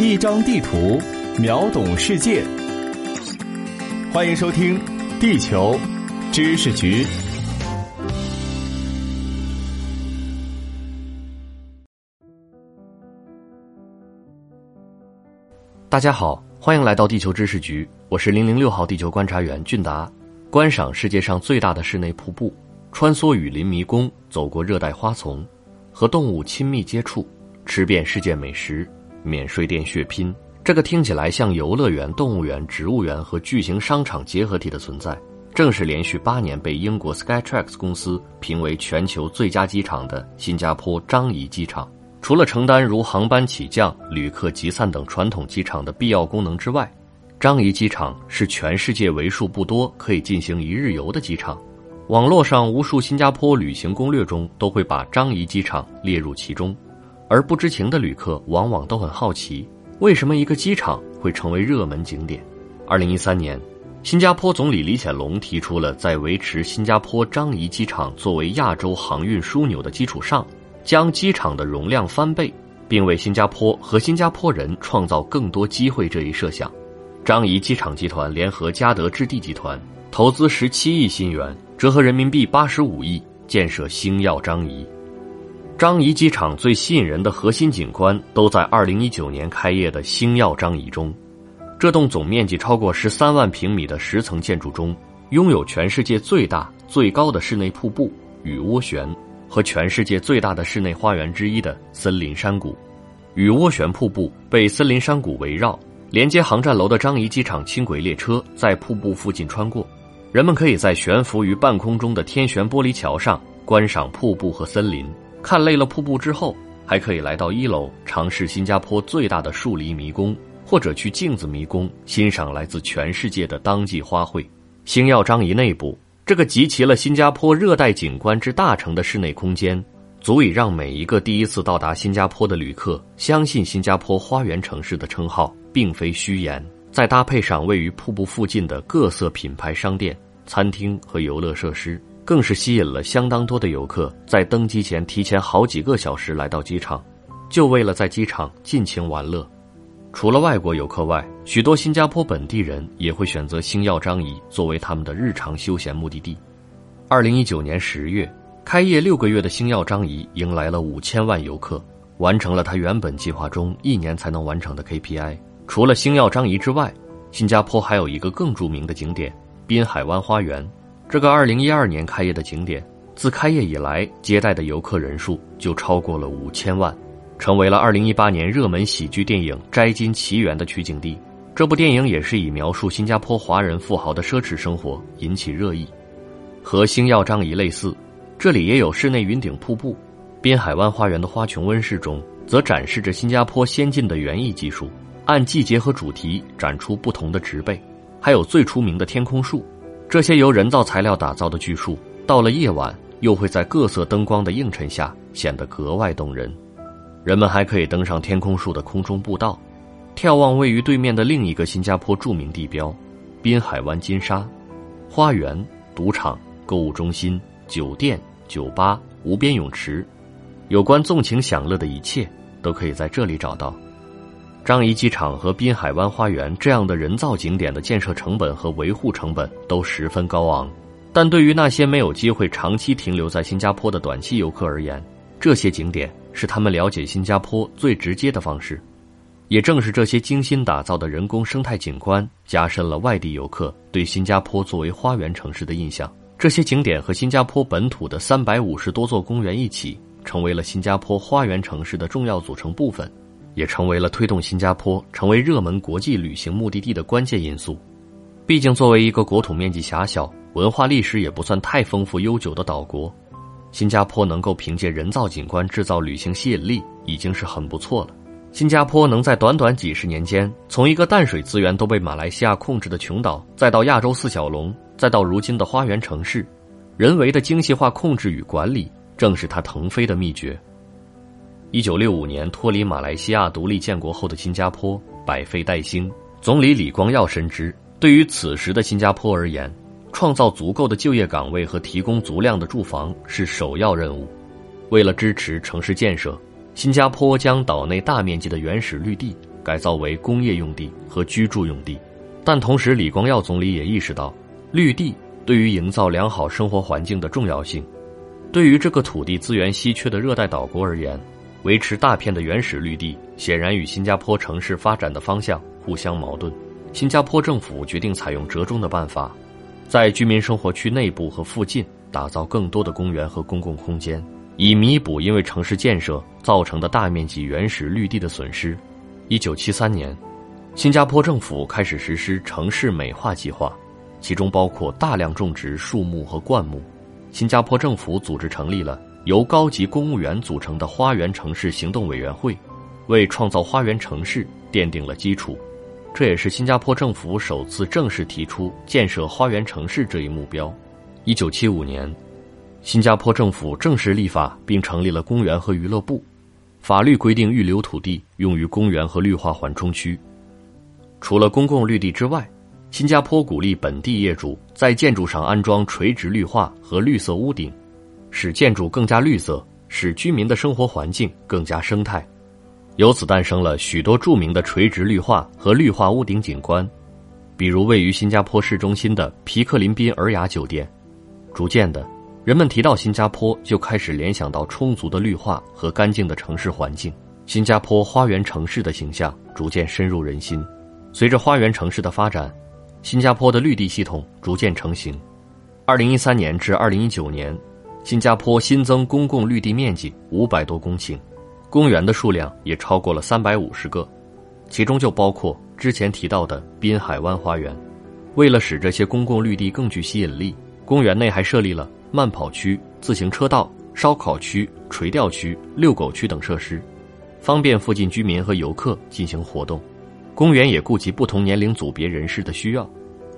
一张地图，秒懂世界。欢迎收听《地球知识局》。大家好，欢迎来到地球知识局，我是零零六号地球观察员俊达。观赏世界上最大的室内瀑布，穿梭雨林迷宫，走过热带花丛，和动物亲密接触，吃遍世界美食，免税店血拼，这个听起来像游乐园、动物园、植物园和巨型商场结合体的存在，正是连续八年被英国 Skytrax 公司评为全球最佳机场的新加坡樟宜机场。除了承担如航班起降、旅客集散等传统机场的必要功能之外，樟宜机场是全世界为数不多可以进行一日游的机场。网络上无数新加坡旅行攻略中都会把樟宜机场列入其中，而不知情的旅客往往都很好奇，为什么一个机场会成为热门景点。二零一三年，新加坡总理李显龙提出了在维持新加坡樟宜机场作为亚洲航运枢纽的基础上。将机场的容量翻倍，并为新加坡和新加坡人创造更多机会这一设想，樟宜机场集团联合嘉德置地集团投资十七亿新元，折合人民币八十五亿，建设星耀樟宜。樟宜机场最吸引人的核心景观都在二零一九年开业的星耀樟宜中。这栋总面积超过十三万平米的十层建筑中，拥有全世界最大、最高的室内瀑布雨涡旋。和全世界最大的室内花园之一的森林山谷，雨涡旋瀑布被森林山谷围绕，连接航站楼的樟宜机场轻轨列车在瀑布附近穿过。人们可以在悬浮于半空中的天旋玻璃桥上观赏瀑布和森林。看累了瀑布之后，还可以来到一楼尝试新加坡最大的树篱迷宫，或者去镜子迷宫欣赏来自全世界的当季花卉。星耀樟宜内部。这个集齐了新加坡热带景观之大成的室内空间，足以让每一个第一次到达新加坡的旅客相信新加坡花园城市的称号并非虚言。再搭配上位于瀑布附近的各色品牌商店、餐厅和游乐设施，更是吸引了相当多的游客在登机前提前好几个小时来到机场，就为了在机场尽情玩乐。除了外国游客外，许多新加坡本地人也会选择星耀樟宜作为他们的日常休闲目的地。二零一九年十月，开业六个月的星耀樟宜迎来了五千万游客，完成了它原本计划中一年才能完成的 KPI。除了星耀樟宜之外，新加坡还有一个更著名的景点——滨海湾花园。这个二零一二年开业的景点，自开业以来接待的游客人数就超过了五千万。成为了2018年热门喜剧电影《摘金奇缘》的取景地。这部电影也是以描述新加坡华人富豪的奢侈生活引起热议。和星耀樟宜类似，这里也有室内云顶瀑布。滨海湾花园的花琼温室中，则展示着新加坡先进的园艺技术，按季节和主题展出不同的植被，还有最出名的天空树。这些由人造材料打造的巨树，到了夜晚又会在各色灯光的映衬下显得格外动人。人们还可以登上天空树的空中步道，眺望位于对面的另一个新加坡著名地标——滨海湾金沙花园、赌场、购物中心、酒店、酒吧、无边泳池，有关纵情享乐的一切都可以在这里找到。樟宜机场和滨海湾花园这样的人造景点的建设成本和维护成本都十分高昂，但对于那些没有机会长期停留在新加坡的短期游客而言，这些景点。是他们了解新加坡最直接的方式，也正是这些精心打造的人工生态景观，加深了外地游客对新加坡作为花园城市的印象。这些景点和新加坡本土的三百五十多座公园一起，成为了新加坡花园城市的重要组成部分，也成为了推动新加坡成为热门国际旅行目的地的关键因素。毕竟，作为一个国土面积狭小、文化历史也不算太丰富悠久的岛国。新加坡能够凭借人造景观制造旅行吸引力，已经是很不错了。新加坡能在短短几十年间，从一个淡水资源都被马来西亚控制的穷岛，再到亚洲四小龙，再到如今的花园城市，人为的精细化控制与管理，正是它腾飞的秘诀。一九六五年脱离马来西亚独立建国后的新加坡，百废待兴。总理李光耀深知，对于此时的新加坡而言。创造足够的就业岗位和提供足量的住房是首要任务。为了支持城市建设，新加坡将岛内大面积的原始绿地改造为工业用地和居住用地。但同时，李光耀总理也意识到，绿地对于营造良好生活环境的重要性。对于这个土地资源稀缺的热带岛国而言，维持大片的原始绿地，显然与新加坡城市发展的方向互相矛盾。新加坡政府决定采用折中的办法，在居民生活区内部和附近打造更多的公园和公共空间，以弥补因为城市建设造成的大面积原始绿地的损失。一九七三年，新加坡政府开始实施城市美化计划，其中包括大量种植树木和灌木。新加坡政府组织成立了由高级公务员组成的花园城市行动委员会，为创造花园城市奠定了基础。这也是新加坡政府首次正式提出建设花园城市这一目标。一九七五年，新加坡政府正式立法并成立了公园和娱乐部，法律规定预留土地用于公园和绿化缓冲区。除了公共绿地之外，新加坡鼓励本地业主在建筑上安装垂直绿化和绿色屋顶，使建筑更加绿色，使居民的生活环境更加生态。由此诞生了许多著名的垂直绿化和绿化屋顶景观，比如位于新加坡市中心的皮克林宾尔雅酒店。逐渐的，人们提到新加坡就开始联想到充足的绿化和干净的城市环境。新加坡花园城市的形象逐渐深入人心。随着花园城市的发展，新加坡的绿地系统逐渐成型。二零一三年至二零一九年，新加坡新增公共绿地面积五百多公顷，公园的数量也超过了三百五十个，其中就包括之前提到的滨海湾花园。为了使这些公共绿地更具吸引力，公园内还设立了慢跑区、自行车道、烧烤区、垂钓区、遛狗区等设施，方便附近居民和游客进行活动。公园也顾及不同年龄组别人士的需要，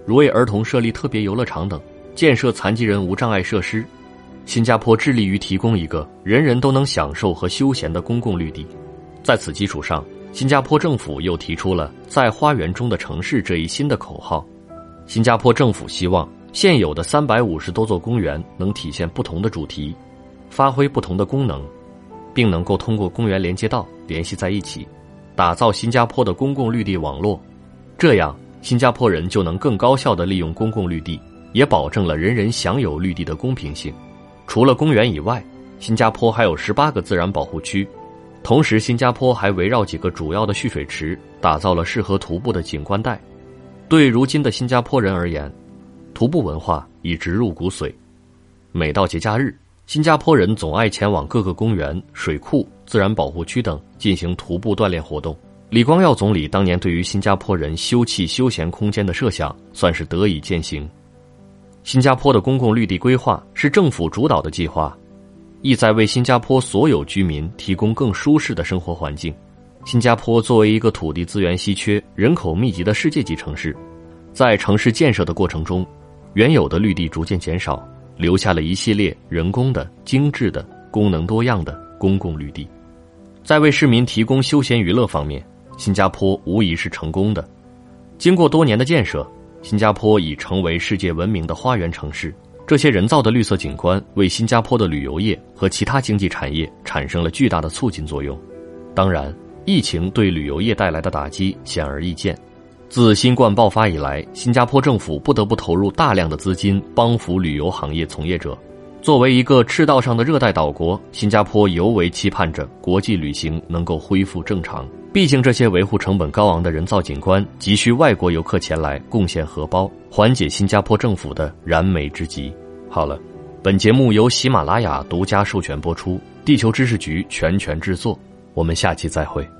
如为儿童设立特别游乐场等，建设残疾人无障碍设施。新加坡致力于提供一个人人都能享受和休闲的公共绿地。在此基础上，新加坡政府又提出了“在花园中的城市”这一新的口号。新加坡政府希望现有的三百五十多座公园能体现不同的主题，发挥不同的功能，并能够通过公园连接道联系在一起。打造新加坡的公共绿地网络，这样新加坡人就能更高效地利用公共绿地，也保证了人人享有绿地的公平性。除了公园以外，新加坡还有十八个自然保护区，同时新加坡还围绕几个主要的蓄水池打造了适合徒步的景观带。对如今的新加坡人而言，徒步文化已植入骨髓。每到节假日，新加坡人总爱前往各个公园、水库、自然保护区等进行徒步锻炼活动。李光耀总理当年对于新加坡人休憩休闲空间的设想，算是得以践行。新加坡的公共绿地规划是政府主导的计划，意在为新加坡所有居民提供更舒适的生活环境。新加坡作为一个土地资源稀缺、人口密集的世界级城市，在城市建设的过程中，原有的绿地逐渐减少。留下了一系列人工的、精致的、功能多样的公共绿地，在为市民提供休闲娱乐方面，新加坡无疑是成功的。经过多年的建设，新加坡已成为世界闻名的花园城市。这些人造的绿色景观为新加坡的旅游业和其他经济产业产生了巨大的促进作用。当然，疫情对旅游业带来的打击显而易见。自新冠爆发以来，新加坡政府不得不投入大量的资金帮扶旅游行业从业者。作为一个赤道上的热带岛国，新加坡尤为期盼着国际旅行能够恢复正常。毕竟，这些维护成本高昂的人造景观急需外国游客前来贡献荷包，缓解新加坡政府的燃眉之急。好了，本节目由喜马拉雅独家授权播出，地球知识局全权制作。我们下期再会。